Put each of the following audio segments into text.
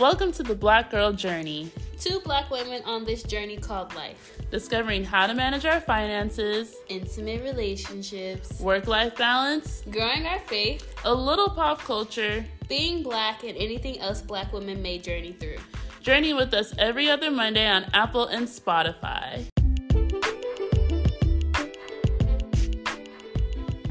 Welcome to the Black Girl Journey, Two black women on this journey called life. discovering how to manage our finances, Intimate relationships, work life balance, growing our faith, a little pop culture. being black, and anything else black women may journey through. Journey with us every other Monday on Apple and Spotify.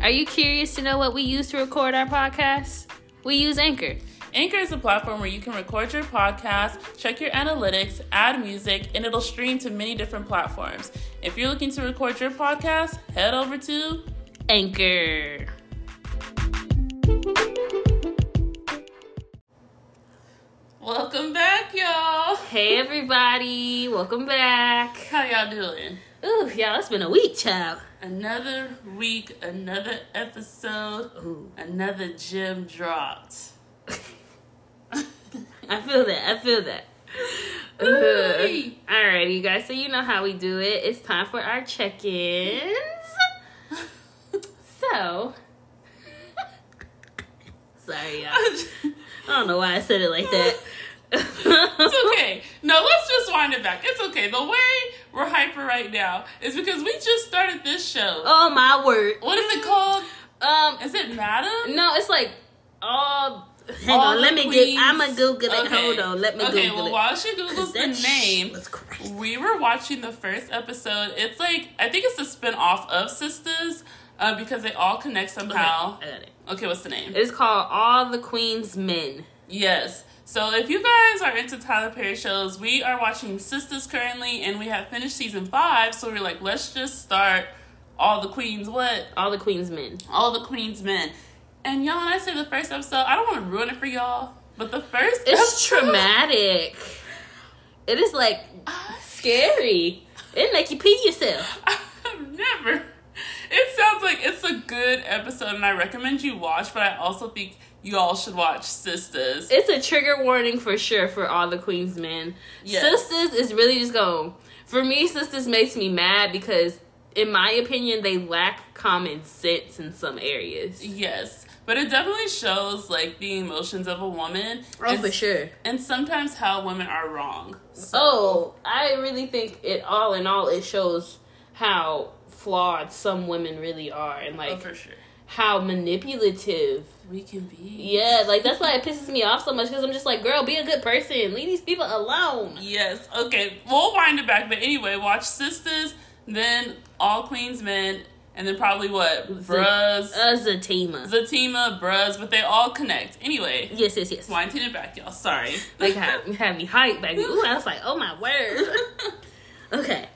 Are you curious to know what we use to record our podcast? We use Anchor. Anchor is a platform where you can record your podcast, check your analytics, add music, and it'll stream to many different platforms. If you're looking to record your podcast, head over to Anchor. Welcome back, y'all. Hey everybody, welcome back. How y'all doing? Ooh, y'all, it's been a week, child. Another week, another episode, Ooh, another gem dropped. I feel that. I feel that. Ooh. Alrighty, you guys. So you know how we do it. It's time for our check-ins. So, sorry, y'all. I don't know why I said it like that. It's okay. No, let's just wind it back. It's okay. The way we're hyper right now is because we just started this show. Oh my word. What is it called? Um, Is it Madam? no, it's like all. Hang on, let me queens. get. I'ma Google it. Okay. Hold on, let me Okay, Google well, it. while she googles the name, we were watching the first episode. It's like I think it's a spin off of Sistas, uh, because they all connect somehow. Okay, I got it. Okay, what's the name? It's called All the Queen's Men. Yes. So if you guys are into Tyler Perry shows, we are watching Sistas currently, and we have finished season five. So we're like, let's just start all the queens. What? All the Queen's Men. All the queens men. And y'all, when I say the first episode, I don't want to ruin it for y'all, but the first It's episode, traumatic. It is like scary. It make you pee yourself. I've never. It sounds like it's a good episode, and I recommend you watch. But I also think you all should watch Sistas. It's a trigger warning for sure for all the Queen's men. Yes. Sistas is really just going. For me, Sistas makes me mad because, in my opinion, they lack common sense in some areas. Yes, but it definitely shows like the emotions of a woman. Oh, and, for sure. And sometimes how women are wrong. So, Oh, I really think it all in all it shows how flawed some women really are and oh, like for sure. how manipulative We can be. Yeah, like that's why it pisses me off so much because I'm just like, girl, be a good person. Leave these people alone. Yes. Okay. We'll wind it back, but anyway, watch Sistas, then All Queens Men, and then probably what Bros, Uh, Zatima. Zatima, Bros, but they all connect. Anyway, yes, yes, yes. winding it back, y'all. Sorry. Like had, had me hyped, baby. Ooh, I was like, oh my word. okay.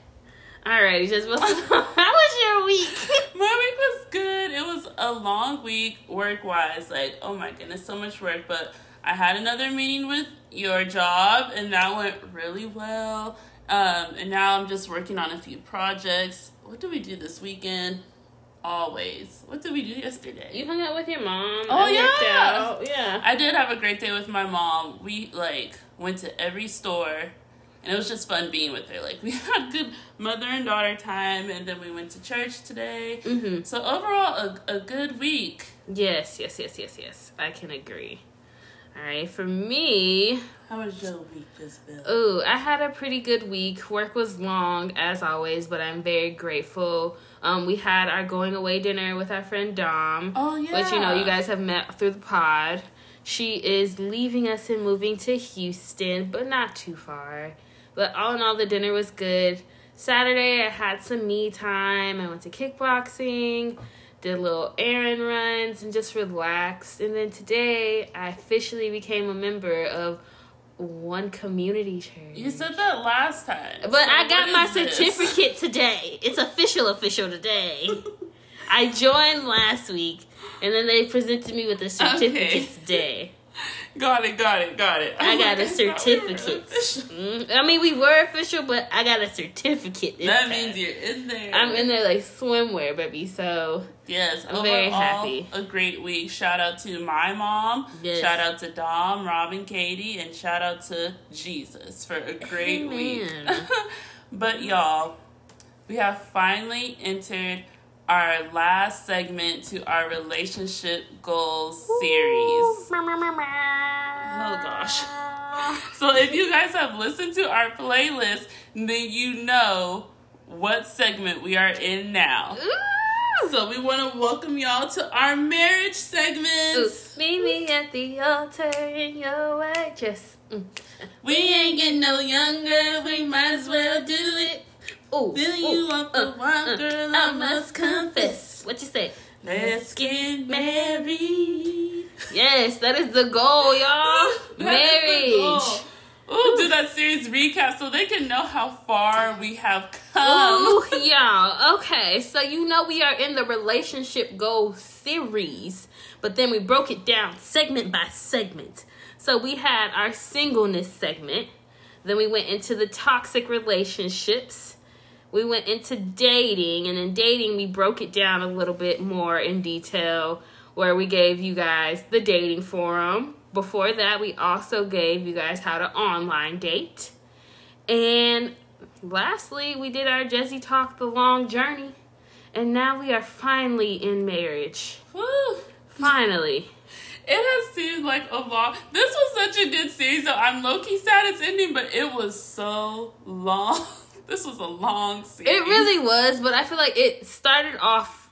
Alrighty, just how was your week? My week was good. It was a long week work wise. Like, oh my goodness, so much work. But I had another meeting with your job, and that went really well. Um, and now I'm just working on a few projects. What do we do this weekend? Always. What did we do yesterday? You hung out with your mom. Oh, yeah. yeah. I did have a great day with my mom. We like went to every store and it was just fun being with her. Like we had good mother and daughter time and then we went to church today. Mm-hmm. So overall a, a good week. Yes, yes, yes, yes, yes. I can agree. All right, for me, How was your week, Jezebel? Ooh, I had a pretty good week. Work was long as always, but I'm very grateful. Um, we had our going away dinner with our friend Dom, Oh yeah. which you know you guys have met through the pod. She is leaving us and moving to Houston, but not too far. But all in all, the dinner was good. Saturday, I had some me time. I went to kickboxing, did little errand runs, and just relaxed. And then today, I officially became a member of one community church. You said that last time. But So I got my is this? certificate today. It's official, official today. I joined last week, and then they presented me with a certificate Okay. today. Got it, got it, got it. I I'm got a a I we certificate. Mm, I mean, we were official, but I got a certificate. That time. means you're in there. I'm in there like swimwear, baby. So Yes, I'm very happy. A great week. Shout out to my mom. Yes. Shout out to Dom, Robin, Katie, and shout out to Jesus for a great week. But y'all, we have finally entered our last segment to our relationship goals series. Oh gosh. So if you guys have listened to our playlist, then you know what segment we are in now. Ooh. So we want to welcome y'all to our marriage Ooh, segment. meet me at the altar in your white dress. Mm. We ain't getting no younger, we might as well do it. Ooh, ooh, you want the uh, one uh, girl, I must confess. What you say? Let's get married. Yes, that is the goal, y'all. That is the Marriage. Ooh, do that series recap so they can know how far we have come. Ooh, y'all. Okay, so you know we are in the relationship goal series, but then we broke it down segment by segment. So we had our singleness segment, then we went into the toxic relationships. We went into dating, and in dating, we broke it down a little bit more in detail, where we gave you guys the dating forum. Before that, we also gave you guys how to online date. And lastly, we did our Jesse Talk the long journey. And now we are finally in marriage. Woo. Finally. It has seemed like a long. This was such a good series. Though I'm low key sad it's ending, but it was so long. This was a long series. It really was, but I feel like it started off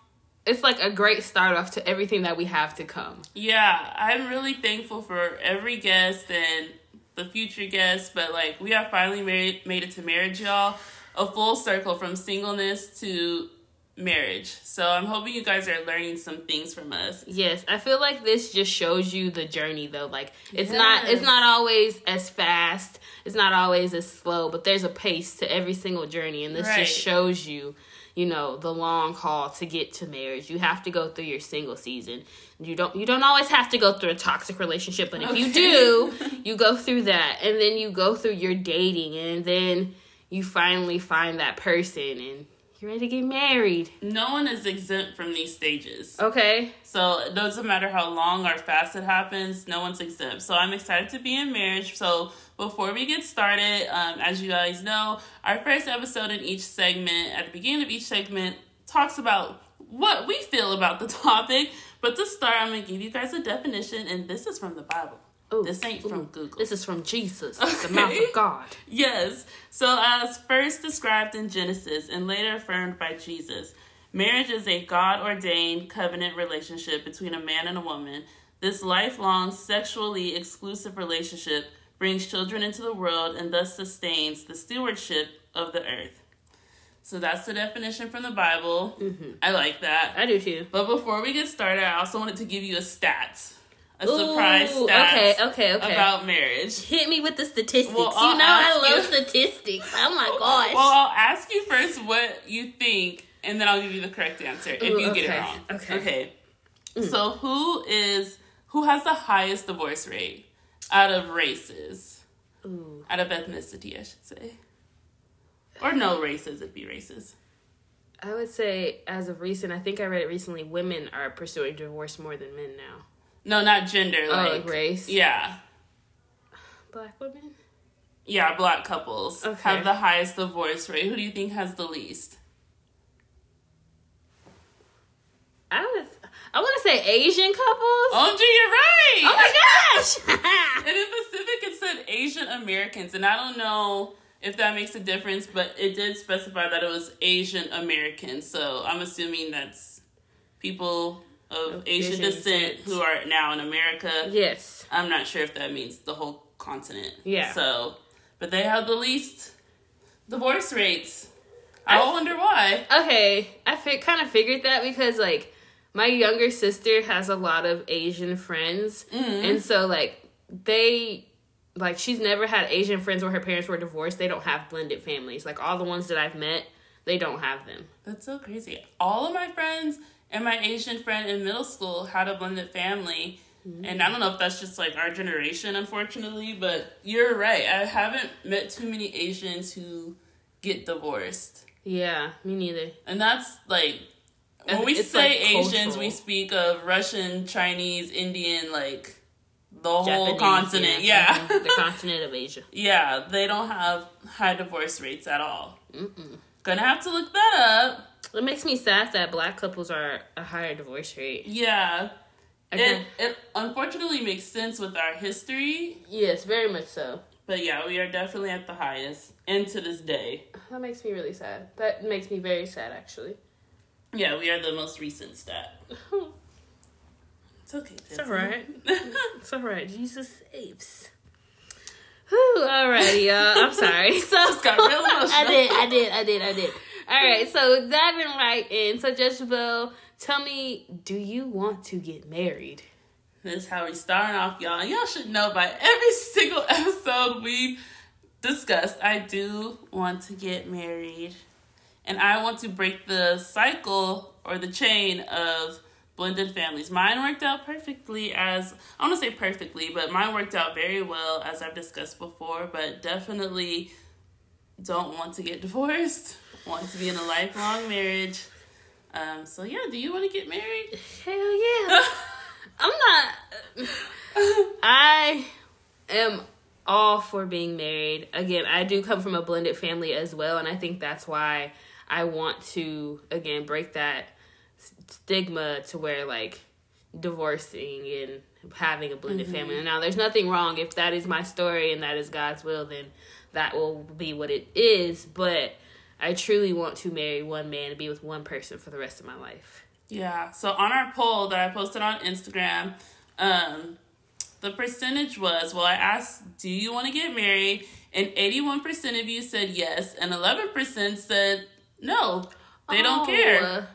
it's like a great start off to everything that we have to come. Yeah, I'm really thankful for every guest and the future guests. But like, we have finally made made it to marriage, y'all. A full circle from singleness to marriage. So I'm hoping you guys are learning some things from us. Yes, I feel like this just shows you the journey though. Like it's not it's not always as fast, it's not always as slow, but there's a pace to every single journey and this Right. just shows you, you know, the long haul to get to marriage. You have to go through your single season. You don't you don't always have to go through a toxic relationship, but if you do, you go through that and then you go through your dating and then you finally find that person and you're ready to get married. No one is exempt from these stages. Okay? So it doesn't matter how long or fast it happens, no one's exempt. So I'm excited to be in marriage. So before we get started, um, as you guys know, our first episode in each segment, at the beginning of each segment, talks about what we feel about the topic. But to start, I'm going to give you guys a definition, and this is from the Bible. Ooh, this ain't from ooh. Google. This is from Jesus, the mouth of God. Yes. So, as first described in Genesis and later affirmed by Jesus, marriage is a God ordained covenant relationship between a man and a woman. This lifelong, sexually exclusive relationship brings children into the world and thus sustains the stewardship of the earth. So, that's the definition from the Bible. Mm-hmm. I like that. I do too. But before we get started, I also wanted to give you a stat, a surprise Ooh, stat Okay, okay, okay. about marriage. Hit me with the statistics. Well, you know I love you- statistics. Oh my gosh. Well, I'll ask you first what you think, and then I'll give you the correct answer if Ooh, you get it wrong. okay. Okay. Mm. So who is who has the highest divorce rate out of races? Ooh. Out of ethnicity, I should say. Or no races, it'd be races. I would say, as of recent, I think I read it recently. Women are pursuing divorce more than men now. No, not gender. oh, Like like race. Yeah. Black women. Yeah, black couples Okay. have the highest divorce rate. Who do you think has the least? I would. I want to say Asian couples. Oh, gee, you're right. Oh my gosh. And in Pacific, it said Asian Americans, and I don't know if that makes a difference, but it did specify that it was Asian Americans. So I'm assuming that's people of Of Asian, Asian descent descent. who are now in America. yes. I'm not sure if that means the whole continent. Yeah. So, but they have the least divorce rates. I, I- wonder why. Okay, I fi- kind of figured that because like my younger sister has a lot of Asian friends, Mhm. and so like they like she's never had Asian friends where her parents were divorced. They don't have blended families. Like all the ones that I've met, they don't have them. That's so crazy. All of my friends and my Asian friend in middle school had a blended family. And I don't know if that's just like our generation, unfortunately, but you're right. I haven't met too many Asians who get divorced. Yeah, me neither. And that's like, when we it's, say like, Asians, we speak of Russian, Chinese, Indian, like the whole continent. Yeah. mhm, the continent of Asia. yeah, they don't have high divorce rates at all. Mm-mm. Gonna have to look that up. It makes me sad that black couples are a higher divorce rate. Yeah. It, it unfortunately makes sense with our history. Yes, very much so. But yeah, we are definitely at the highest, and to this day. That makes me really sad. That makes me very sad, actually. Yeah, we are the most recent stat. It's okay. It's alright. it's alright. Jesus saves. Whew, alrighty, y'all. I'm sorry. So Just got real emotional. I did, I did, I did, I did. All right, so diving right in. So Jezebel, tell me, do you want to get married? This is how we starting off, y'all. Y'all should know by every single episode we've discussed, I do want to get married. And I want to break the cycle or the chain of blended families. Mine worked out perfectly as I want to say perfectly, but mine worked out very well as I've discussed before, but definitely don't want to get divorced. Want to be in a lifelong marriage. Um, so yeah, do you want to get married? Hell yeah. I'm not. I am all for being married. Again, I do come from a blended family as well, and I think that's why I want to again break that stigma to where like divorcing and having a blended Mm-hmm. family. Now, there's nothing wrong if that is my story and that is God's will, then that will be what it is. But I truly want to marry one man and be with one person for the rest of my life. Yeah. So on our poll that I posted on Instagram, um, the percentage was well, I asked, do you want to get married? And 81% of you said yes, and 11% said no, they don't Oh, care.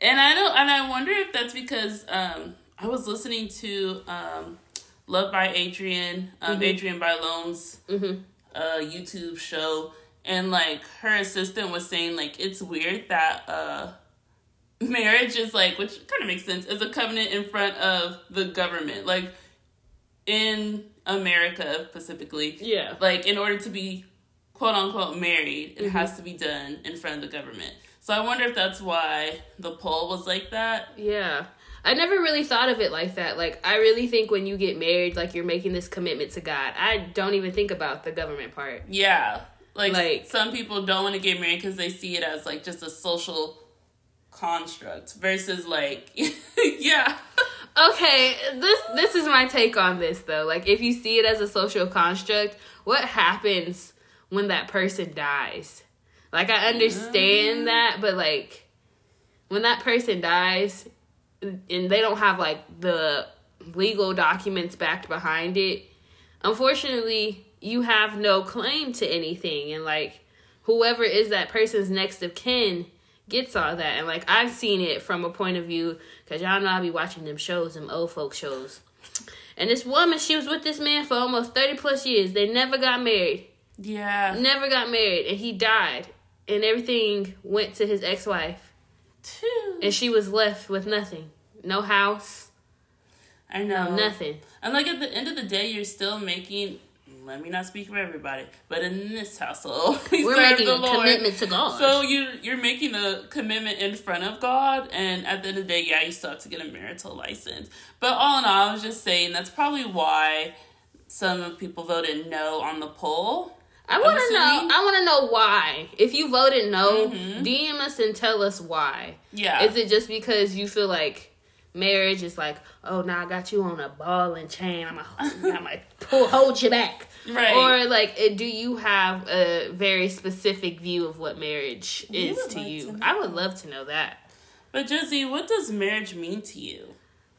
And I don't, and I wonder if that's because um, I was listening to um, Love by Adrian, um, Adrian by Loans Mhm. Uh, YouTube show, and like her assistant was saying like it's weird that uh, marriage is like, which kind of makes sense, is a covenant in front of the government, like in America specifically Yeah. like in order to be quote unquote married it Mm-hmm. has to be done in front of the government so i wonder if that's why the poll was like that Yeah. I never really thought of it like that. Like, I really think when you get married, like, you're making this commitment to God. I don't even think about the government part. yeah like, Like- some people don't want to get married because they see it as like just a social construct versus like yeah Okay, this this is my take on this though. Like if you see it as a social construct, what happens when that person dies? Like I understand mm-hmm. that, but like when that person dies and they don't have like the legal documents backed behind it, unfortunately, you have no claim to anything and like whoever is that person's next of kin gets all that. And like i've seen it from a point of view because y'all know i be watching them shows them old folk shows. And this woman she was with this man for almost 30 plus years. They never got married. Yeah. Never got married and he died and everything went to his ex-wife. Phew. and she was left with nothing no house i know no nothing and like at the end of the day you're still making let me not speak for everybody but in this household we we're making a Lord. commitment to god So you you're making a commitment in front of God, and at the end of the day, yeah, you still have to get a marital license. But all in all, I was just saying that's probably why some people voted no on the poll. I want to know. I want to know why. If you voted no, Mhm. DM us and tell us why. Yeah, Is it just because you feel like marriage is like, oh, now I got you on a ball and chain. I'm gonna, I'm gonna pull, hold you back. right. Or like, do you have a very specific view of what marriage We is to like you? to. I would love to know that. but Josie, what does marriage mean to you?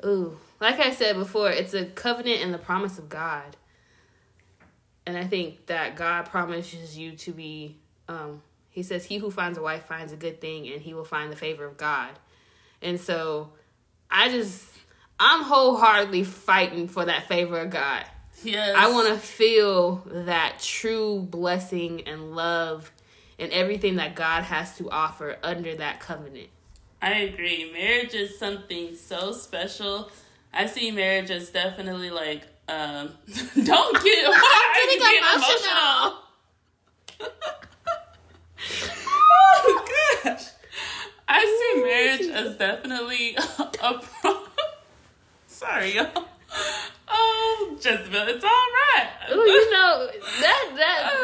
Ooh, like I said before, it's a covenant and the promise of God. And I think that God promises you to be um he says he who finds a wife finds a good thing and he will find the favor of God. And so I just I'm wholeheartedly fighting for that favor of God. Yes, I want to feel that true blessing and love and everything that God has to offer under that covenant. I agree. Marriage is something so special. I see marriage as definitely like um don't get why are you getting getting emotional. oh gosh. I see marriage as definitely a pro- sorry y'all. Oh Jezebel, it's all right. Ooh, you know that that.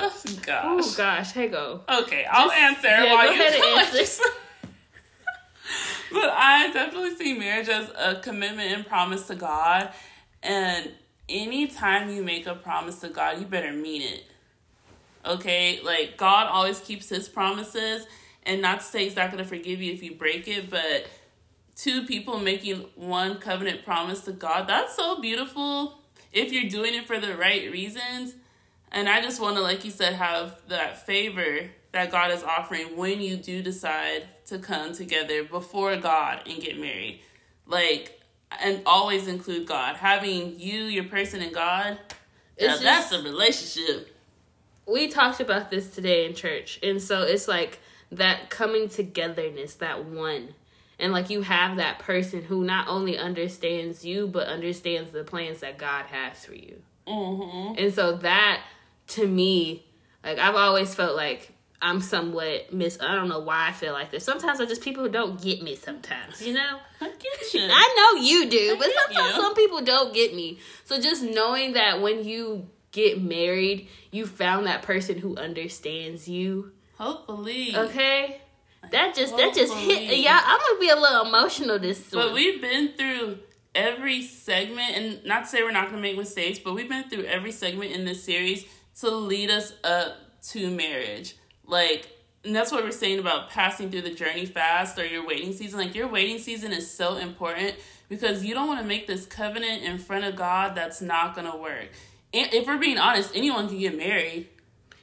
Uh, Oh gosh. gosh, hey go. Okay, I'll Just- answer yeah, while go you ahead and answer. but I definitely see marriage as a commitment and promise to God. And anytime you make a promise to God, you better mean it. Okay? Like, God always keeps his promises. And not to say he's not going to forgive you if you break it, but two people making one covenant promise to God, that's so beautiful if you're doing it for the right reasons. And I just want to, like you said, have that favor that God is offering when you do decide to come together before God and get married. Like, and always include God. Having you, your person, and God, It's now that's a relationship. we talked about this today in church and so it's like that coming togetherness that one and like you have that person who not only understands you but understands the plans that god has for you Mm-hmm. and so that to me like i've always felt like i'm somewhat miss i don't know why i feel like this sometimes i just people who don't get me sometimes you know I get you. I know you do, but I get sometimes you. some people don't get me. So just knowing that when you get married, you found that person who understands you. Hopefully. Okay? That just that just hit Hopefully. yeah, I'm gonna be a little emotional this But one. we've been through every segment, and not to say we're not going to make mistakes, but we've been through every segment in this series to lead us up to marriage. Like, and that's what we're saying about passing through the journey fast or your waiting season. Like, your waiting season is so important because you don't want to make this covenant in front of God that's not going to work. And if we're being honest, anyone can get married.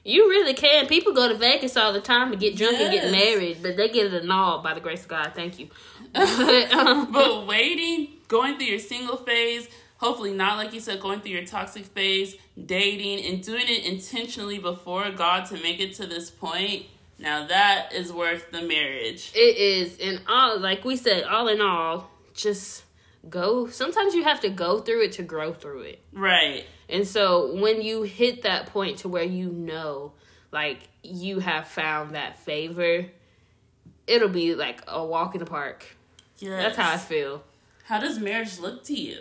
You really can. People go to Vegas all the time to get drunk and get married, but they get it annulled by the grace of God. Thank you. But, um, But waiting, going through your single phase, hopefully not like you said, going through your toxic phase, dating, and doing it intentionally before God to make it to this point. Now that is worth the marriage. It is, and all like we said, all in all, just go. Sometimes you have to go through it to grow through it. Right. And so when you hit that point to where you know, like you have found that favor, it'll be like a walk in the park. yeah That's how I feel. How does marriage look to you?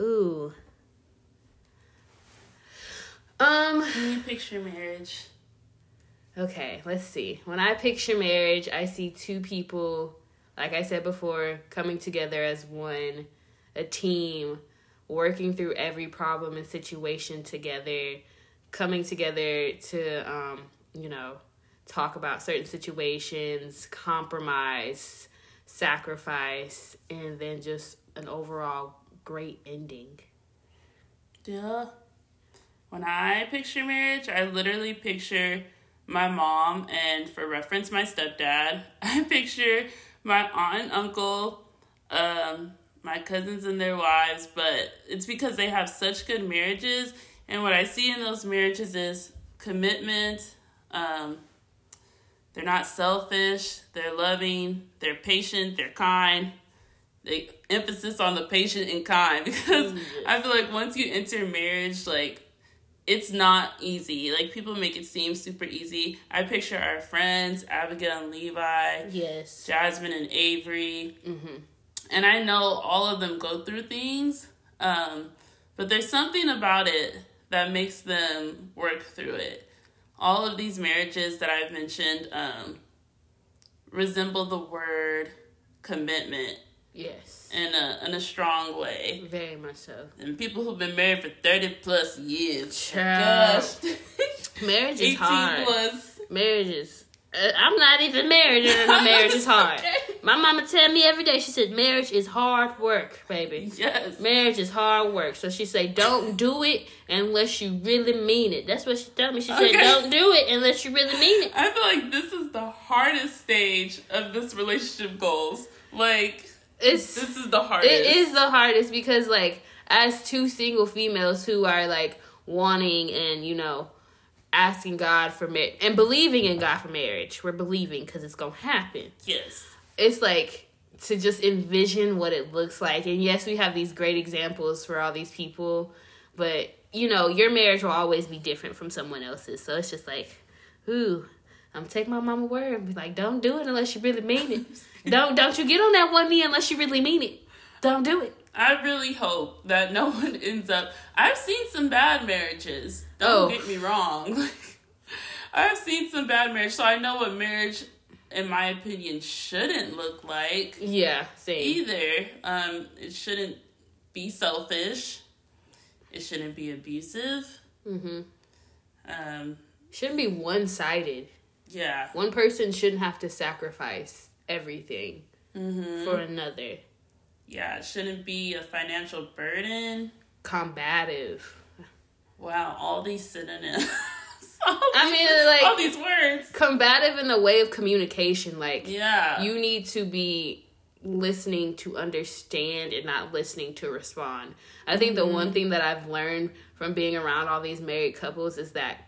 Ooh. Um. Can you picture marriage? Okay, let's see. When I picture marriage, I see two people, like I said before, coming together as one, a team, working through every problem and situation together, coming together to, um, you know, talk about certain situations, compromise, sacrifice, and then just an overall great ending. Yeah. When I picture marriage, I literally picture my mom and for reference my stepdad. I picture my aunt and uncle, um, my cousins and their wives, but it's because they have such good marriages and what I see in those marriages is commitment, um, they're not selfish, they're loving, they're patient, they're kind. The emphasis on the patient and kind because I feel like once you enter marriage, like it's not easy. Like people make it seem super easy. I picture our friends, Abigail and Levi, Yes. Jasmine and Avery, Mm-hmm. And I know all of them go through things, um, but there's something about it that makes them work through it. All of these marriages that I've mentioned um, resemble the word commitment Yes. in a in a strong way. Very much so. And people who've been married for thirty plus years, Child. gosh, Marriage is eighteen hard. plus. Marriage is. Uh, I'm not even married, and know marriage is hard. Okay. My mama tell me every day. She said marriage is hard work, baby. Yes. Marriage is hard work. So she say don't do it unless you really mean it. That's what she told me. She said don't do it unless you really mean it. I feel like this is the hardest stage of this relationship goals. Like It's this is the hardest. It is the hardest because like as two single females who are like wanting and you know asking God for marriage and believing in God for marriage. We're believing because it's gonna happen. Yes. It's like to just envision what it looks like. And yes, we have these great examples for all these people, but you know your marriage will always be different from someone else's. So it's just like, ooh. I'm take my mama word and be like, don't do it unless you really mean it. don't don't you get on that one knee unless you really mean it. Don't do it. I really hope that no one ends up. I've seen some bad marriages. Don't Oh. get me wrong. I've seen some bad marriage, so I know what marriage in my opinion, shouldn't look like Yeah, same. either. Um, it shouldn't be selfish. It shouldn't be abusive. Mm-hmm. Um, Shouldn't be one sided. yeah. One person shouldn't have to sacrifice everything Mm-hmm. for another. Yeah, it shouldn't be a financial burden. Combative. Wow, all these synonyms. all I these- mean, like- all these words. Combative in the way of communication. Like, Yeah. you need to be listening to understand and not listening to respond. I think the one mm-hmm. thing that I've learned from being around all these married couples is that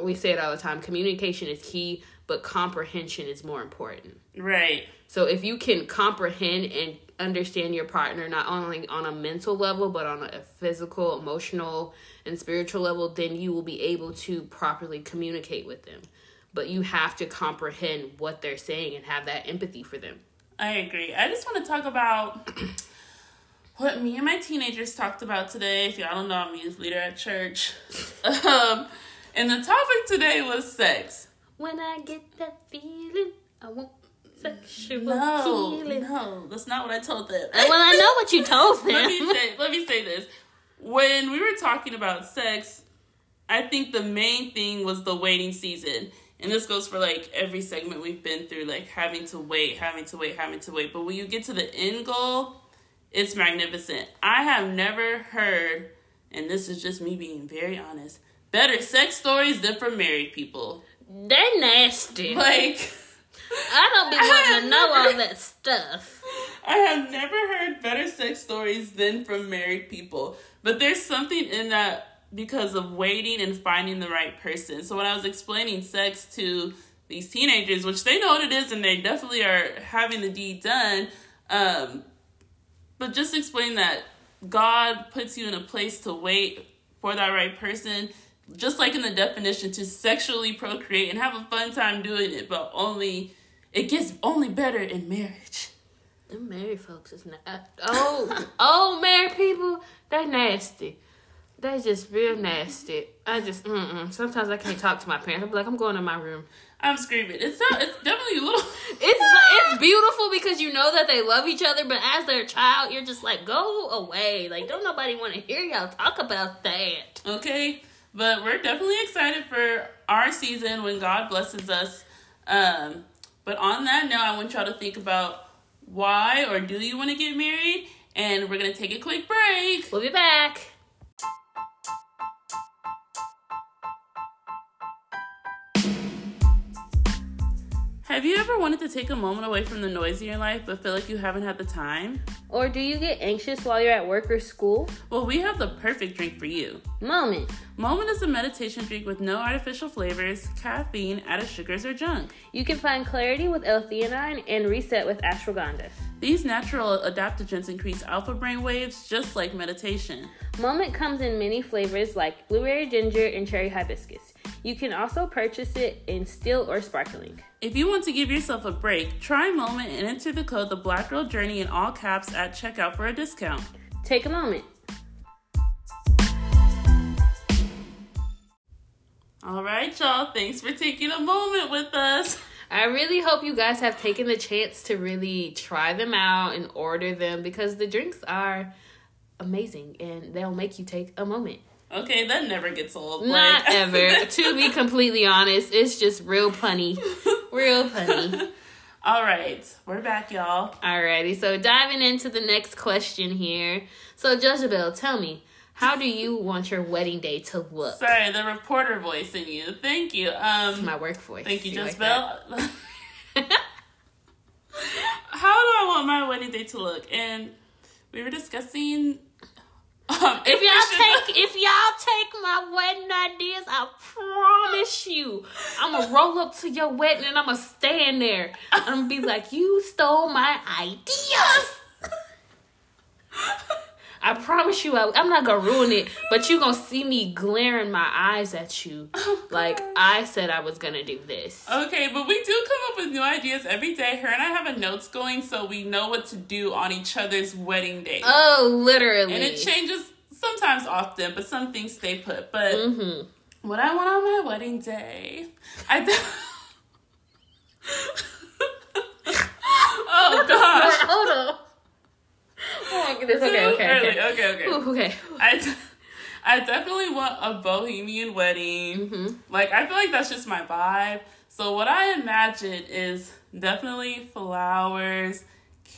we say it all the time communication is key, but comprehension is more important. right. So if you can comprehend and understand your partner not only on a mental level but on a physical, emotional, and spiritual level, then you will be able to properly communicate with them. But you have to comprehend what they're saying and have that empathy for them. I agree. I just want to talk about what me and my teenagers talked about today. If y'all don't know, I'm a youth leader at church. um, and the topic today was sex. When I get that feeling, I want sexual No, no, that's not what I told them. Uh, well, I know what you told them. let me say let me say this. When we were talking about sex, I think the main thing was the waiting season. And this goes for like every segment we've been through, like having to wait, having to wait, having to wait. But when you get to the end goal, it's magnificent. I have never heard, and this is just me being very honest, better sex stories than from married people. They're nasty. Like I don't be wanting to know all that stuff. I have never heard better sex stories than from married people. But there's something in that because of waiting and finding the right person. So when I was explaining sex to these teenagers, which they know what it is and they definitely are having the deed done, um, but just explain that God puts you in a place to wait for that right person, just like in the definition to sexually procreate and have a fun time doing it, but only it gets only better in marriage. Them married folks is not. Oh, oh, married people, they nasty. They just real nasty. I just, mm-mm. Sometimes I can't talk to my parents. I'm like, I'm going to my room. I'm screaming. It's not. It's definitely a little. It's it's beautiful because you know that they love each other, but as their child, you're just like, go away. Like, don't nobody want to hear y'all talk about that. okay, but we're definitely excited for our season when God blesses us. Um, but on that note, I want y'all to think about why or do you want to get married? And we're gonna take a quick break. We'll be back. Have you ever wanted to take a moment away from the noise in your life but feel like you haven't had the time? Or do you get anxious while you're at work or school? Well, we have the perfect drink for you. Moment. Moment is a meditation drink with no artificial flavors, caffeine, added sugars, or junk. You can find clarity with L-theanine and reset with ashwagandha. These natural adaptogens increase alpha brain waves just like meditation. Moment comes in many flavors like blueberry ginger and cherry hibiscus. You can also purchase it in still or sparkling. If you want to give yourself a break, try Moment and enter the code The Black Girl Journey in all caps at checkout for a discount. Take a moment. All right, y'all. Thanks for taking a moment with us. I really hope you guys have taken the chance to really try them out and order them because the drinks are amazing and they'll make you take a moment. Okay, that never gets old. Not Like- ever. to be completely honest, it's just real punny. Real punny. All right, we're back, y'all. Alrighty, so diving into the next question here. So, Jezebel, tell me, how do you want your wedding day to look? Sorry, the reporter voice in you. Thank you. Um, My work voice. thank you, You Jezebel. that? How do I want my wedding day to look? And we were discussing. Um, If we y'all take if y'all take my wedding ideas, I promise you, I'm gonna roll up to your wedding and I'm gonna stand there. I'm gonna be like, you stole my ideas. I promise you, I, I'm not gonna ruin it, but you're gonna see me glaring my eyes at you, like I said I was gonna do this. Okay, but we do come up with new ideas every day. Her and I have a notes going so we know what to do on each other's wedding day. Oh, literally. and it changes sometimes often, but some things stay put. But hmm what I want on my wedding day, I. Do- Oh gosh. Hold on. Oh. Okay, okay, okay. okay, okay. Ooh, okay. I, d- I definitely want a bohemian wedding. hmm Like, I feel like that's just my vibe. So, what I imagine is definitely flowers,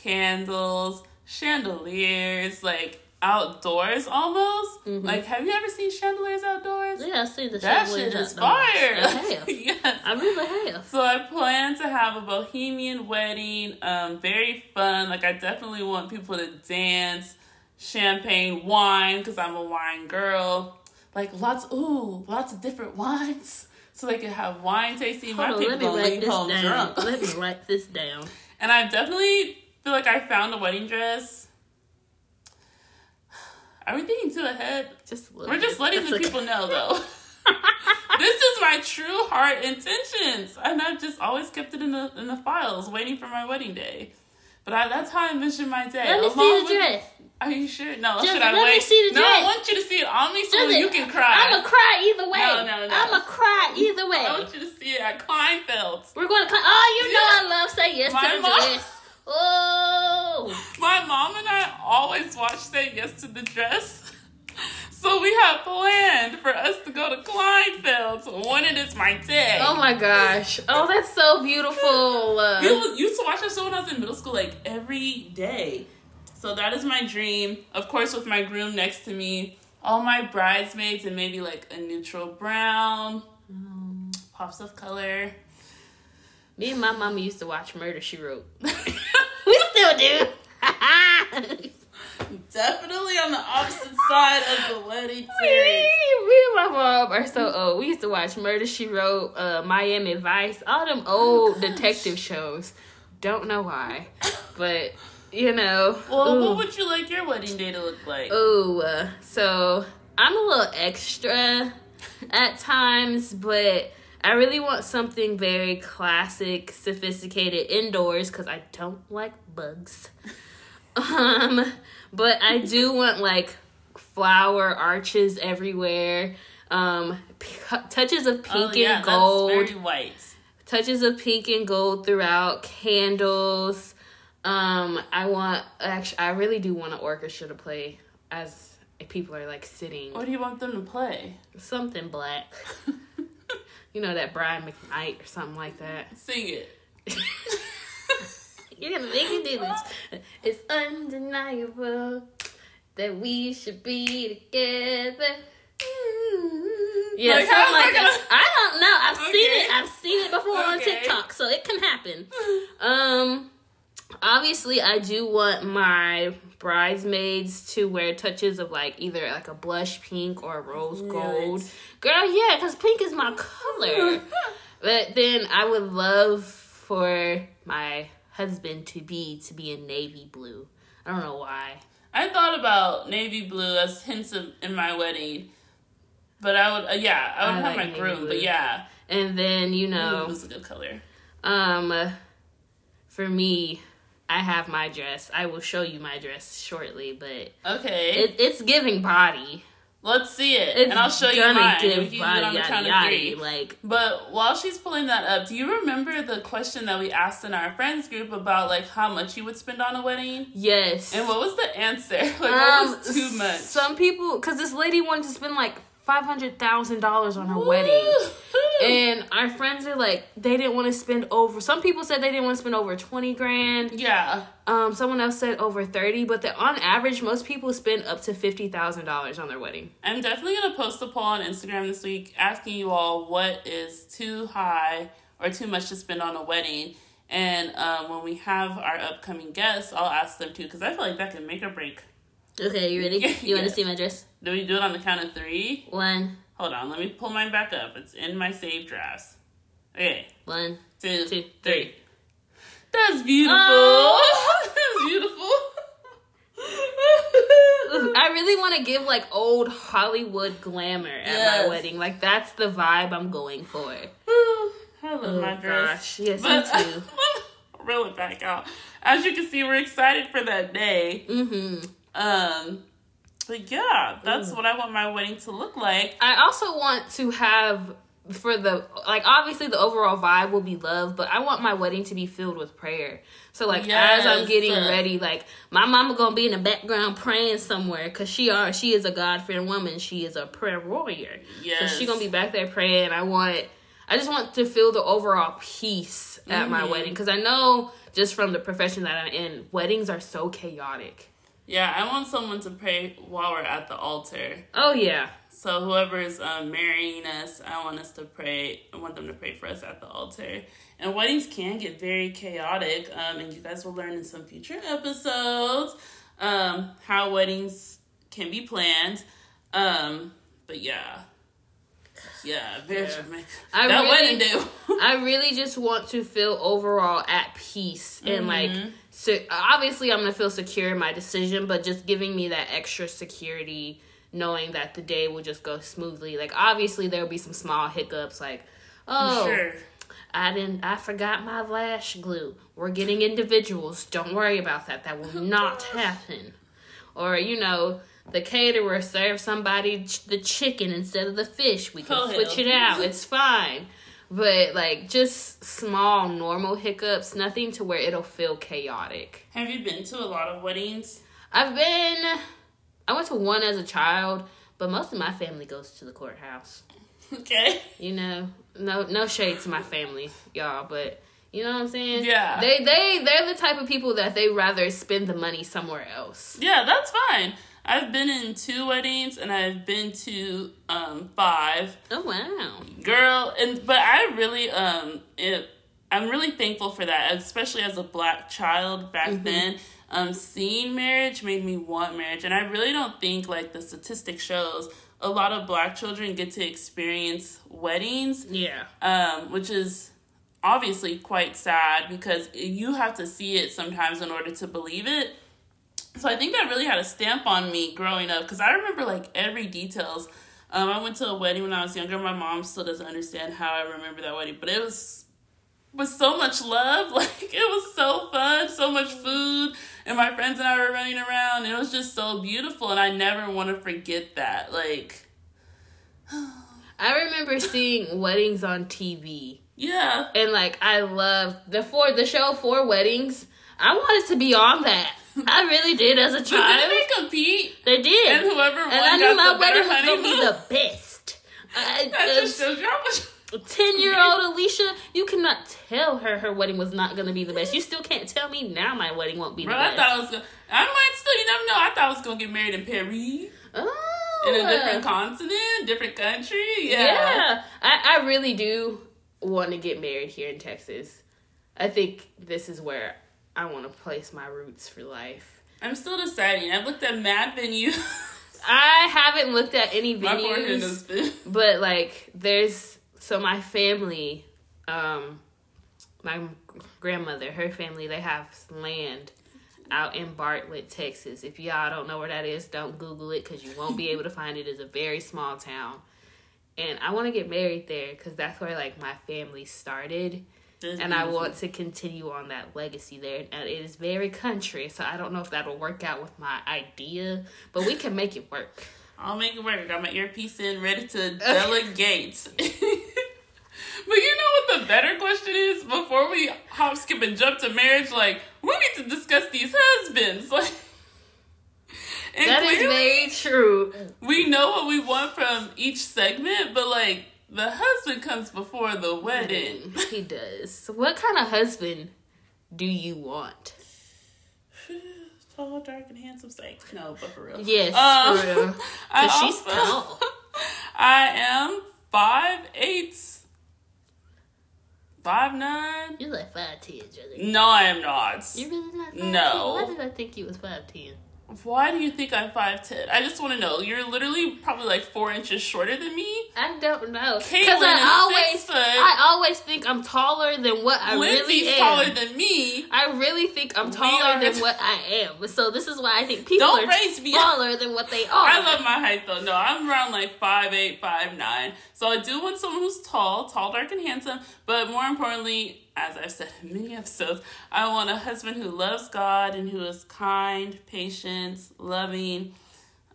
candles, chandeliers, like outdoors almost. Mhm. Like, have you ever seen chandeliers outdoors? Yeah, I see the That chandeliers shit is fire. I yes. I really have. So I plan to have a bohemian wedding, um, very fun. Like I definitely want people to dance, champagne, wine, because I'm a wine girl. Like lots, ooh, lots of different wines, so they can have wine tasting. My on, people let me gonna write leave this home down. drunk. Let me write this down. and I definitely feel like I found a wedding dress. Are we thinking too ahead? Just a little We're just letting That's the okay. people know though. this is my true heart intentions, and I've just always kept it in the in the files, waiting for my wedding day. But I, that's how I envision my day. Let me see the with- dress. Are you sure? No, Just should I let me wait? see the no, I want you to see it on me so Just you can cry. I'ma cry either way. No, no, no. I'ma cry either way. I want you to see it at Kleinfeld's. We're gonna cry. Oh, you know I love say yes My to the mom- dress. Oh, My mom and I always watch Say Yes to the Dress. So we have planned for us to go to Kleinfeld's when it is my day. oh my gosh. Oh, that's so beautiful. You used to watch that show when I was in middle school, like every day. So that is my dream. Of course, with my groom next to me, all my bridesmaids, and maybe like a neutral brown, Um, pops of color. me and my mama used to watch Murder She Wrote. do. Definitely on the opposite side of the wedding Me, me and my mom are so old. We used to watch Murder She Wrote, uh, Miami Vice, all them old detective shows. Don't know why, but you know. Well, ooh. what would you like your wedding day to look like? Oh, uh, so I'm a little extra at times, but I really want something very classic, sophisticated indoors because I don't like bugs. Um, but I do want like flower arches everywhere. Um, p- touches of pink oh, yeah, and gold very white. touches of pink and gold throughout candles um i want actually i really do want an orchestra to play as people are like sitting What do you want them to play? something black you know that brian mcknight or something like that Sing it. you're gonna make me do this it's undeniable that we should be together Yeah, Like, something like gonna- I don't know. I've seen it. I've seen it before on TikTok, so it can happen. Um, obviously, I do want my bridesmaids to wear touches of like either like a blush pink or a rose gold. Right. Girl, yeah, because pink is my color. but then I would love for my husband to be to be in navy blue. I don't know why. I thought about navy blue as hints of in my wedding, but I would, uh, yeah, I would I have like my groom. blue. But yeah, And then you know. it was a good color. Um, for me, I have my dress. I will show you my dress shortly, but Okay, it, it's giving body. let's see it, It's and I'll show you mine. give do it on body, the count yada, of yada. three. Like, But while she's pulling that up, do you remember the question that we asked in our friends group about like how much you would spend on a wedding? yes. And what was the answer? Like what um, was too much? Some people, because this lady wanted to spend like five hundred thousand dollars on her wedding. And our friends are like, they didn't want to spend over. Some people said they didn't want to spend over twenty grand. yeah, Um, someone else said over thirty, but the, on average, most people spend up to fifty thousand dollars on their wedding. I'm definitely gonna post a poll on Instagram this week asking you all what is too high or too much to spend on a wedding. And um, when we have our upcoming guests, I'll ask them too because I feel like that can make or break. Okay, you ready? You want to see my dress? Do we do it on the count of three? One, Hold on, let me pull mine back up. It's in my saved drafts. Okay, one, two, two, three. That's beautiful. Oh. That's beautiful. I really want to give like old Hollywood glamour at Yes. my wedding. Like that's the vibe I'm going for. I love Oh my dress. gosh, yes, But me too. reel it back out. As you can see, we're excited for that day. hmm Um, but yeah, that's what I want my wedding to look like. I also want to have for the like obviously the overall vibe will be love, but I want my wedding to be filled with prayer. So like as I'm getting ready, like my mama gonna be in the background praying somewhere because she are she is a God fearing woman. She is a prayer warrior. Yes. So she gonna be back there praying. I want I just want to feel the overall peace at my Mhm. wedding because I know just from the profession that I'm in, weddings are so chaotic. Yeah, I want someone to pray while we're at the altar. Oh yeah. So whoever is um, marrying us, I want us to pray. I want them to pray for us at the altar. And weddings can get very chaotic, um, and you guys will learn in some future episodes um, how weddings can be planned. Um, but yeah, yeah, very Yeah. dramatic. I that really- wedding day. I really just want to feel overall at peace and like Mhm. So obviously I'm gonna feel secure in my decision, but just giving me that extra security, knowing that the day will just go smoothly. Like obviously there will be some small hiccups, like oh sure. I didn't I forgot my lash glue. We're getting individuals. Don't worry about that. That will oh, not happen. Or you know. The caterer served somebody ch- the chicken instead of the fish. We can Oh, switch hell. it out. It's fine but like just small normal hiccups nothing to where it'll feel chaotic Have you been to a lot of weddings? i've been i went to one as a child but most of my family goes to the courthouse Okay. you know no no shade to my family y'all but you know what i'm saying Yeah. they they they're the type of people that they rather spend the money somewhere else Yeah, that's fine. I've been in two weddings and I've been to um, five. oh wow. Girl and but i really um it, i'm really thankful for that especially as a black child back Mm-hmm. then. Um seeing marriage made me want marriage and i really don't think like the statistic shows a lot of black children get to experience weddings. Yeah. Um which is obviously quite sad because you have to see it sometimes in order to believe it so I think that really had a stamp on me growing up because I remember like every details. Um, I went to a wedding when I was younger. My mom still doesn't understand how I remember that wedding, but it was with so much love. Like it was so fun, so much food, and my friends and I were running around. And it was just so beautiful, and I never want to forget that. Like, i remember seeing weddings on tv yeah, and like I love the for the show Four Weddings. I wanted to be on that. I really did as a but child. didn't they compete? They did, And whoever won and I knew my wedding was gonna be the best. That uh, just shows you how. Ten year old Alicia, you cannot tell her her wedding was not gonna be the best. You still can't tell me now my wedding won't be Bro, the I best. I thought I was gonna. I might still. You never know. I thought I was gonna get married in Paris. oh, in a different oh. continent, different country. Yeah. yeah. I, I really do want to get married here in Texas. I think this is where I want to place my roots for life. I'm still deciding. I've looked at mad venues. I haven't looked at any My venues, has been. but like there's so my family, um, my grandmother, her family, they have land out in Bartlett, Texas. If y'all don't know where that is, don't Google it because you won't be able to find it. It's a very small town, and I want to get married there because that's where like my family started. That's and I want to continue on that legacy there. And it is very country, so I don't know if that'll work out with my idea, but we can make it work. I'll make it work. I got my earpiece in, ready to delegate. but you know what the better question is? Before we hop, skip, and jump to marriage, like we need to discuss these husbands. Like, and That is very true. we know what we want from each segment, but like the husband comes before the wedding. He does. What kind of husband do you want? Tall, dark, and handsome. Say no, but for real. Yes, Um, for real. I she's also- tall. I am five eight, five nine. You're like five ten, Johnny. No, I am not. You really not five No. Why did I think you was five ten? Why do you think I'm five ten? I just want to know. You're literally probably like four inches shorter than me. I don't know. Because I always, foot. I always think I'm taller than what I Lindsay's really am. taller than me. I really think I'm taller than what I am. So this is why I think people Don't are raise me up. taller than what they are. I love my height though. No, I'm around like five eight, five nine. So I do want someone who's tall, tall, dark, and handsome. But more importantly, as I've said in many episodes, I want a husband who loves God and who is kind, patient, loving.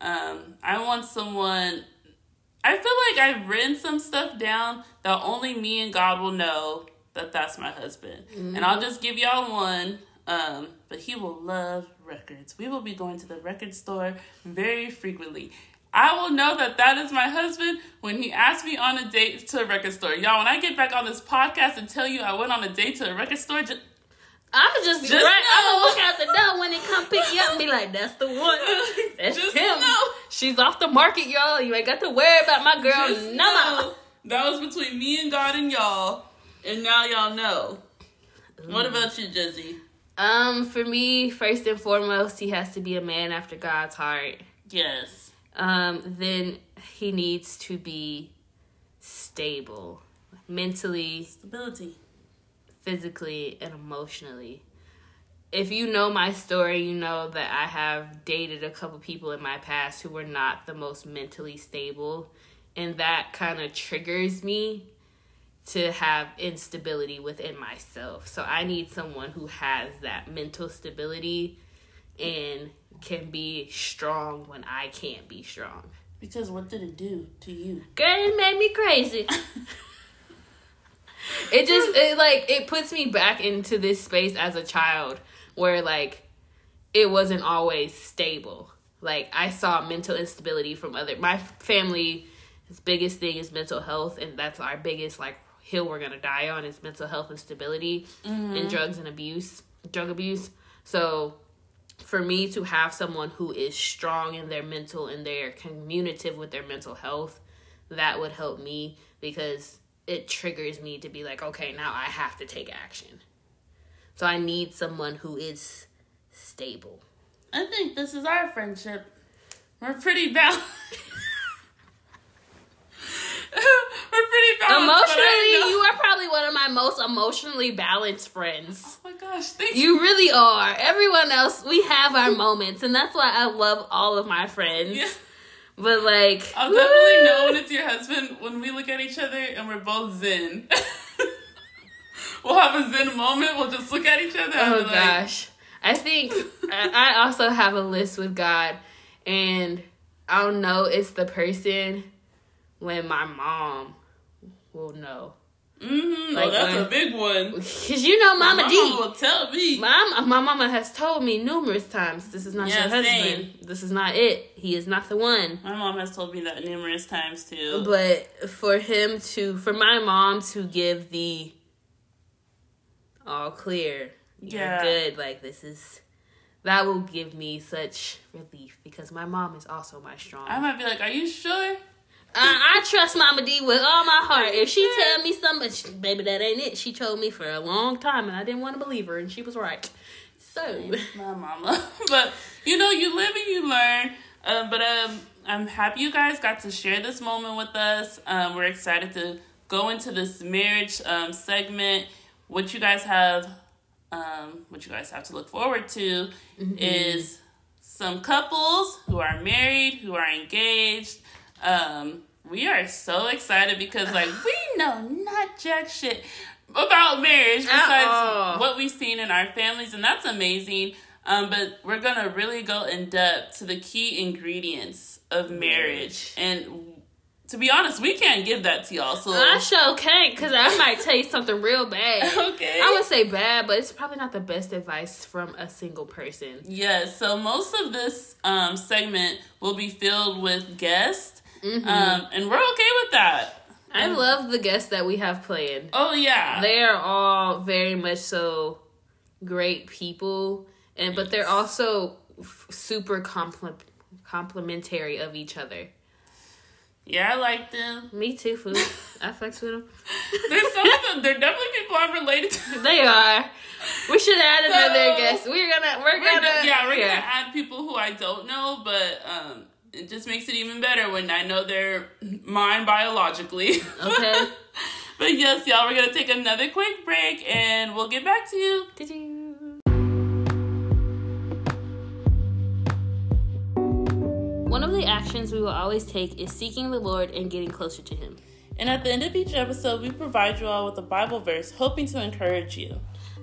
Um, I want someone. I feel like I've written some stuff down that only me and God will know that that's my husband. Mm-hmm. And I'll just give y'all one. Um, but he will love records. We will be going to the record store very frequently. I will know that that is my husband when he asks me on a date to a record store. Y'all, when I get back on this podcast and tell you I went on a date to a record store, just, I'm just, just right. I'm gonna look out the door when they come pick you up and be like, "That's the one. That's just him. Know. She's off the market, y'all. You ain't got to worry about my girl. Just no, know. that was between me and God and y'all, and now y'all know. Mm. What about you, Jizzy? Um, for me, first and foremost, he has to be a man after God's heart. Yes. Um, then he needs to be stable, mentally, stability physically and emotionally. If you know my story, you know that I have dated a couple people in my past who were not the most mentally stable, and that kind of triggers me to have instability within myself. So I need someone who has that mental stability and can be strong when I can't be strong. Because what did it do to you? Girl, it made me crazy. it just it like it puts me back into this space as a child where like it wasn't always stable. Like I saw mental instability from other my family. Biggest thing is mental health, and that's our biggest like hill we're gonna die on is mental health instability mm-hmm. and drugs and abuse, drug abuse. So for me to have someone who is strong in their mental and they're communicative with their mental health, that would help me because it triggers me to be like, okay, now I have to take action. So I need someone who is stable. I think this is our friendship. We're pretty balanced. We're pretty balanced. Emotionally, you are probably one of my most emotionally balanced friends. Oh my gosh, thank you. You really are. Everyone else, we have our moments, and that's why I love all of my friends. Yeah. But like, I'll woo! definitely know when it's your husband when we look at each other and we're both zen. we'll have a zen moment. We'll just look at each other. oh gosh, I think I also have a list with God, and I don't know. It's the person when my mom will know. Mm-hmm. Like oh, that's when, a big one. Cause you know, Mama my D will tell me. My my mama has told me numerous times, "This is not yeah, your husband. Same. This is not it. He is not the one." My mom has told me that numerous times too. But for him to, for my mom to give the all clear, you're yeah. good. Like this is that will give me such relief because my mom is also my strong. I might be like, "Are you sure?" I, I trust Mama D with all my heart. If she tell me something, baby, that ain't it. She told me for a long time, and I didn't want to believe her, and she was right. So, my mama. but you know, you live and you learn. Uh, but um, I'm happy you guys got to share this moment with us. Um, we're excited to go into this marriage um, segment. What you guys have, um, what you guys have to look forward to, mm-hmm. is some couples who are married, who are engaged um, we are so excited because like we know not jack shit about marriage besides what we've seen in our families, and that's amazing. Um, but we're gonna really go in depth to the key ingredients of marriage, and to be honest, we can't give that to y'all. So I sure can't, cause I might tell you something real bad. okay, I would say bad, but it's probably not the best advice from a single person. Yes. So most of this um, segment will be filled with guests Mm-hmm. Um, and we're okay with that. I love the guests that we have playing. Oh yeah, they are all very much so great people, and but they're also f- super compl- complimentary of each other. Yeah, I like them. Me too, food. I fucks with them. There's some of them. They're definitely people I'm related to. They are. We should add so, another guest. We're gonna. We're, we're gonna. yeah, we're yeah. gonna add people who I don't know, but um, it just makes it even better when I know they're mine biologically. Okay. but yes, y'all, we're gonna take another quick break and we'll get back to you. One of the actions we will always take is seeking the Lord and getting closer to Him. And at the end of each episode, we provide you all with a Bible verse, hoping to encourage you.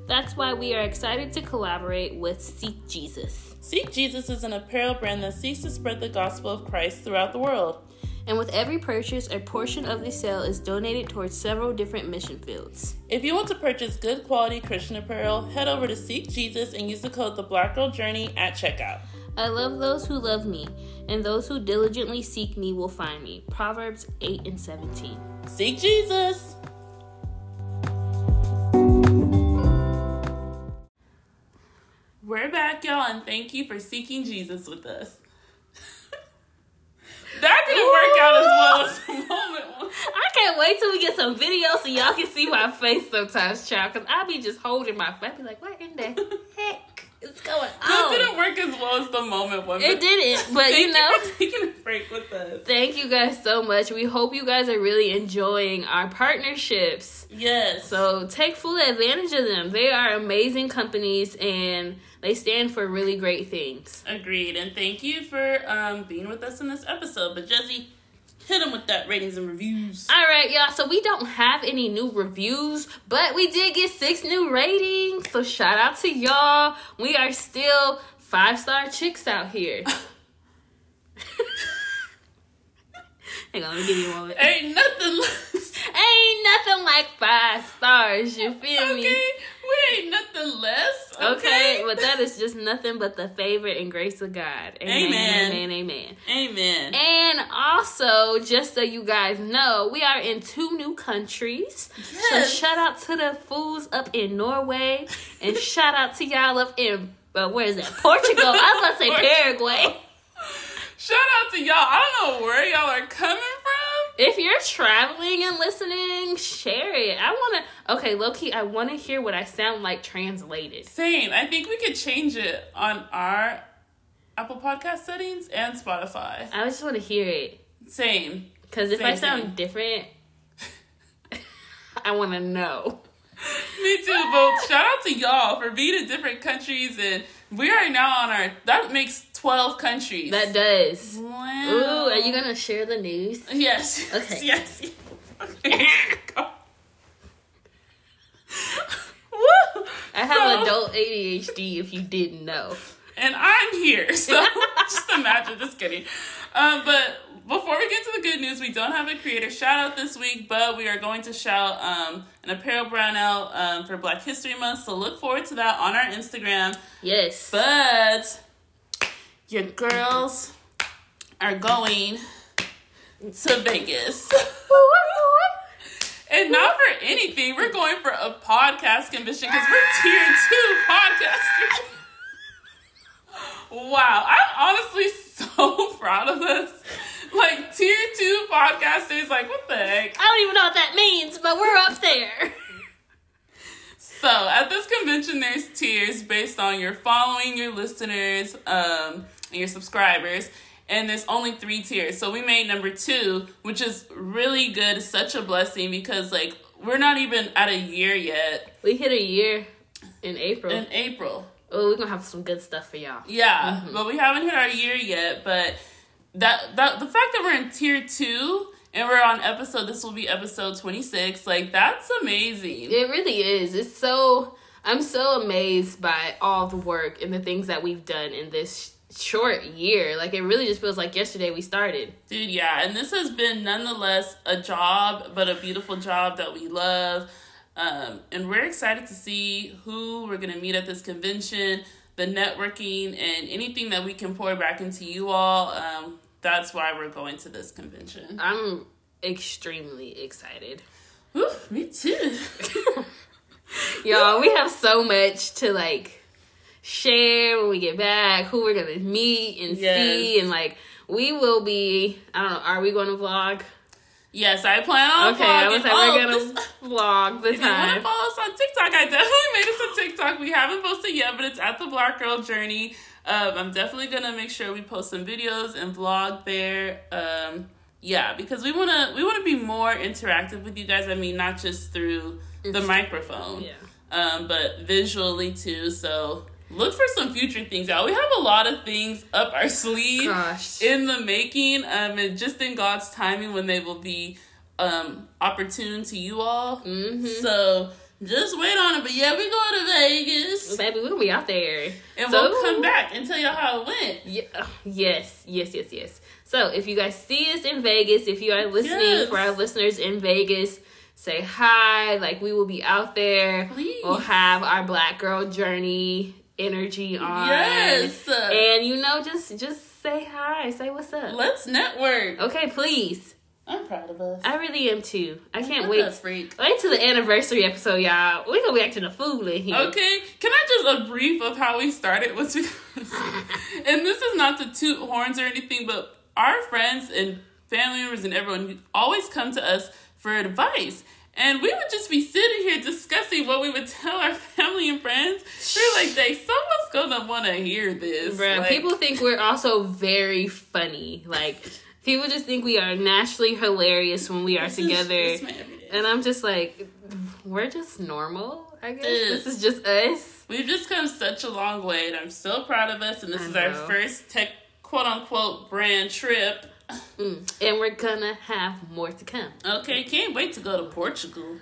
That's why we are excited to collaborate with Seek Jesus. Seek Jesus is an apparel brand that seeks to spread the gospel of Christ throughout the world. And with every purchase, a portion of the sale is donated towards several different mission fields. If you want to purchase good quality Christian apparel, head over to Seek Jesus and use the code The Black Girl Journey at checkout. I love those who love me, and those who diligently seek me will find me. Proverbs 8 and 17. Seek Jesus. We're back, y'all, and thank you for seeking Jesus with us. that didn't work out as well as the moment. I can't wait till we get some videos so y'all can see my face sometimes, child, because I be just holding my face. I be like, what in the heck is going That on? didn't work as well as the moment one. It didn't, but Thank you know. for taking a break with us. Thank you guys so much. We hope you guys are really enjoying our partnerships. Yes. So take full advantage of them. They are amazing companies and they stand for really great things. Agreed, and thank you for um, being with us in this episode. But Jesse, hit them with that ratings and reviews. All right, y'all. So we don't have any new reviews, but we did get six new ratings. So shout out to y'all. We are still five star chicks out here. Hang on, let me give you a moment. Ain't nothing less. Ain't nothing like five stars. You feel Okay, me? Okay, we ain't nothing less. Okay, Okay, but that is just nothing but the favor and grace of God. Amen. Amen. Amen. amen. And also, just so you guys know, we are in two new countries. Yes. So shout out to the fools up in Norway, and shout out to y'all up in uh, where is that? Portugal. I was about to say Paraguay. Shout out to y'all. I don't know where y'all are coming from. If you're traveling and listening, share it. I want to. Okay, Loki, I want to hear what I sound like translated. Same. I think we could change it on our Apple Podcast settings and Spotify. I just want to hear it. Same. Because if Same I sound thing. different, I want to know. Me too, but shout out to y'all for being in different countries and we are now on our that makes twelve countries. That does. wow. Ooh, are you gonna share the news? Yes. Okay. Yes. yes. Okay. Woo! I have So- adult ADHD. If you didn't know, and I'm here. So just imagine, just kidding. Um, but before we get to the good news, we don't have a creator shout out this week, but we are going to shout um, an apparel brand out um, for Black History Month. So look forward to that on our Instagram. yes. But your girls are going to Vegas. And not for anything, we're going for a podcast convention because we're tier two podcasters. Wow, I'm honestly so proud of us. Like tier two podcasters, like what the heck? I don't even know what that means, but we're up there. So at this convention, there's tiers based on your following, your listeners, um, and your subscribers. And there's only three tiers. So we made number two, which is really good. Such a blessing because like we're not even at a year yet We hit a year in April. in April. oh, we're gonna have some good stuff for y'all. Yeah, mm-hmm. but we haven't hit our year yet. But that that the fact that we're in tier two and we're on episode, this will be episode twenty six. Like that's amazing. It really is. It's so. I'm so amazed by all the work and the things that we've done in this short year. Like it really just feels like yesterday we started. Dude, yeah, and this has been nonetheless a job, but a beautiful job that we love. Um, and we're excited to see who we're going to meet at this convention, the networking, and anything that we can pour back into you all. Um, that's why we're going to this convention. I'm extremely excited. Whew, me too. Y'all, we have so much to like share when we get back, who we're gonna meet and Yes. see, and like we will be. I don't know. Are we going to vlog? yes, I plan on Okay, I was like, Oh, we're gonna vlog the If you want to follow us on TikTok, I definitely made us a TikTok. We haven't posted yet, but it's at the Black Girl Journey. Um, I'm definitely gonna make sure we post some videos and vlog there. Um, yeah, because we wanna we wanna be more interactive with you guys. I mean, not just through the microphone, Yeah. um, but visually too. So look for some future things out. We have a lot of things up our sleeve Gosh. in the making um and just in god's timing when they will be um opportune to you all hmm so just wait on it but yeah we're going to vegas Baby, we're gonna be out there. and So- we'll come back and tell y'all how it went Yeah. Yes. Yes. Yes. Yes. So if you guys see us in Vegas, if you are listening Yes. for our listeners in Vegas, say hi. Like we will be out there. Please. We'll have our black girl journey energy on. Yes. And you know, just just say hi. Say what's up. Let's network. Okay, please. I'm proud of us. I really am too. I can't What wait. freak. Wait till the anniversary episode, y'all. We're gonna be acting a fool in here. Okay, can I just a brief of how we started was because, and this is not to toot horns or anything, but our friends and family members and everyone always come to us for advice. And we would just be sitting here discussing what we would tell our family and friends. We're like, "Dang, someone's gonna want to hear this." Bruh, Like, people think we're also very funny. Like people just think we are naturally hilarious when we are is- together. everyday. And I'm just like, we're just normal. I guess this is just us. We've just come such a long way, and I'm so proud of us. And this I is our first tech quote unquote brand trip. Mm. And we're gonna have more to come. Okay, can't wait to go to Portugal.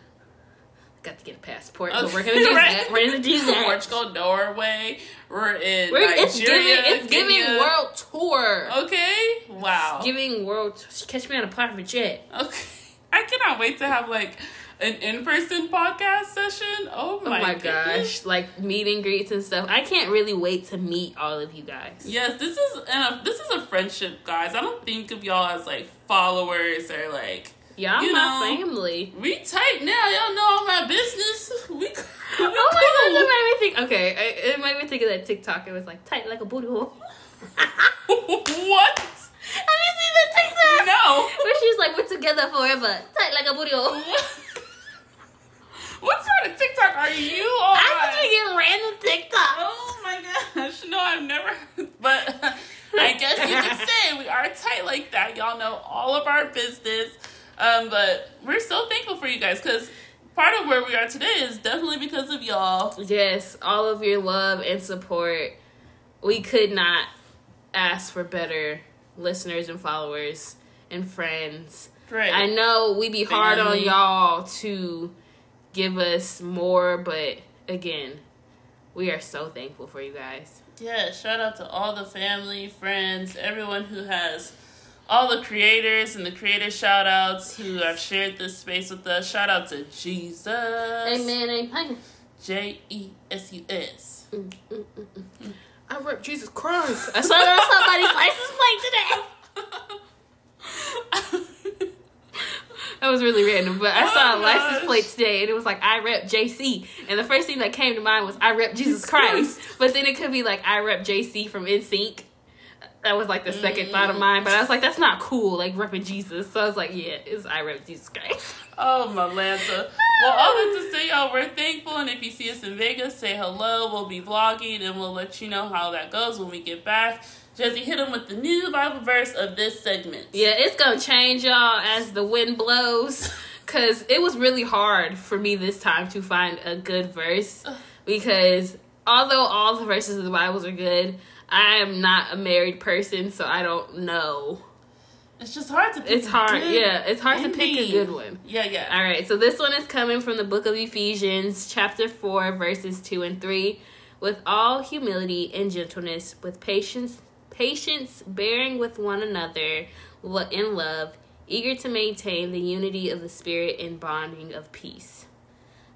Got to get a passport, Okay, but we're gonna do right. that. We're gonna do that. Portugal, Norway. We're in We're, Nigeria. it's giving. It's giving Kenya. world tour. Okay. Wow. Giving world. Catch me on a private jet. okay. I cannot wait to have like an in-person podcast session. Oh Oh my, my, gosh! Like meet and greets and stuff. I can't really wait to meet all of you guys. Yes, this is and this is a friendship, guys. I don't think of y'all as like followers or like Y'all You my know, family. we tight now. Y'all know all my business. We. we Oh my cool. gosh, it made me think. Okay, I, it made me think of that TikTok. It was like tight like a booty hole. what? Have you seen that TikTok? No. Where she's like, we're together forever, tight like a booty hole. what sort of TikTok are you on? I just getting random TikToks. Oh my gosh. No, I've never. But I guess you could say we are tight like that. Y'all know all of our business. Um, but we're so thankful for you guys because part of where we are today is definitely because of y'all. Yes, all of your love and support. We could not ask for better listeners and followers and friends. Right. I know we be hard on y'all to give us more, but again, we are so thankful for you guys. Yeah, shout out to all the family, friends, everyone who has all the creators and the creator shout outs who have shared this space with us. Shout out to Jesus. Amen. Amen. J E S U S. I rep Jesus Christ. I saw that on somebody's license plate today. That was really random, but I saw a Oh, license plate today, and it was like I rep JC, and the first thing that came to mind was I rep Jesus Christ, but then it could be like I rep JC from NSYNC. That was like the second thought of Mm. mine, but I was like, that's not cool, like repping Jesus. So I was like, yeah, it's I rep Jesus Christ. Oh, Malanta. Well, all that to say, y'all, we're thankful. And if you see us in Vegas, say hello. We'll be vlogging and we'll let you know how that goes when we get back. Jesse, hit him with the new Bible verse of this segment. Yeah, it's gonna change y'all as the wind blows. Cause it was really hard for me this time to find a good verse. Because although all the verses of the Bibles are good, I am not a married person, so I don't know. It's just hard to pick It's hard, good yeah, it's hard to pick a good one. Yeah, yeah. All right, so this one is coming from the book of Ephesians, chapter 4, verses 2 and 3. With all humility and gentleness, with patience, patience bearing with one another in love, eager to maintain the unity of the Spirit and bonding of peace.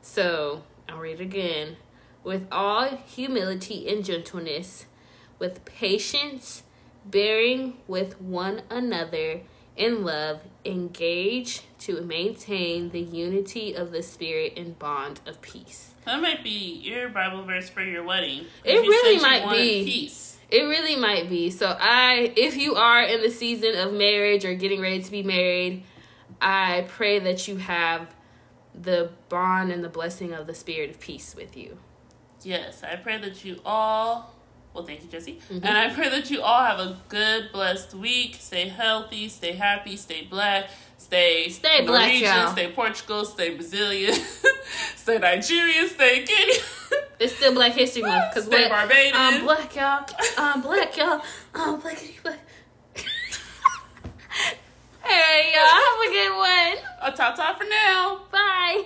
So, I'll read it again. With all humility and gentleness, with patience bearing with one another in love, engage to maintain the unity of the Spirit and bond of peace. That might be your Bible verse for your wedding. It you really might be. Peace. It really might be. So I if you are in the season of marriage or getting ready to be married, I pray that you have the bond and the blessing of the spirit of peace with you. Yes, I pray that you all. Well, thank you, Jesse. Mhm. And I pray that you all have a good, blessed week. Stay healthy, stay happy, stay black, stay Stay black, Norwegian, y'all. stay Portugal, stay Brazilian, stay Nigerian, stay Kenya, It's still Black History Month because stay Barbadian. I'm black, y'all. I'm black, y'all. I'm blackity black. All right, y'all. Have a good one. A ta ta for now. Bye.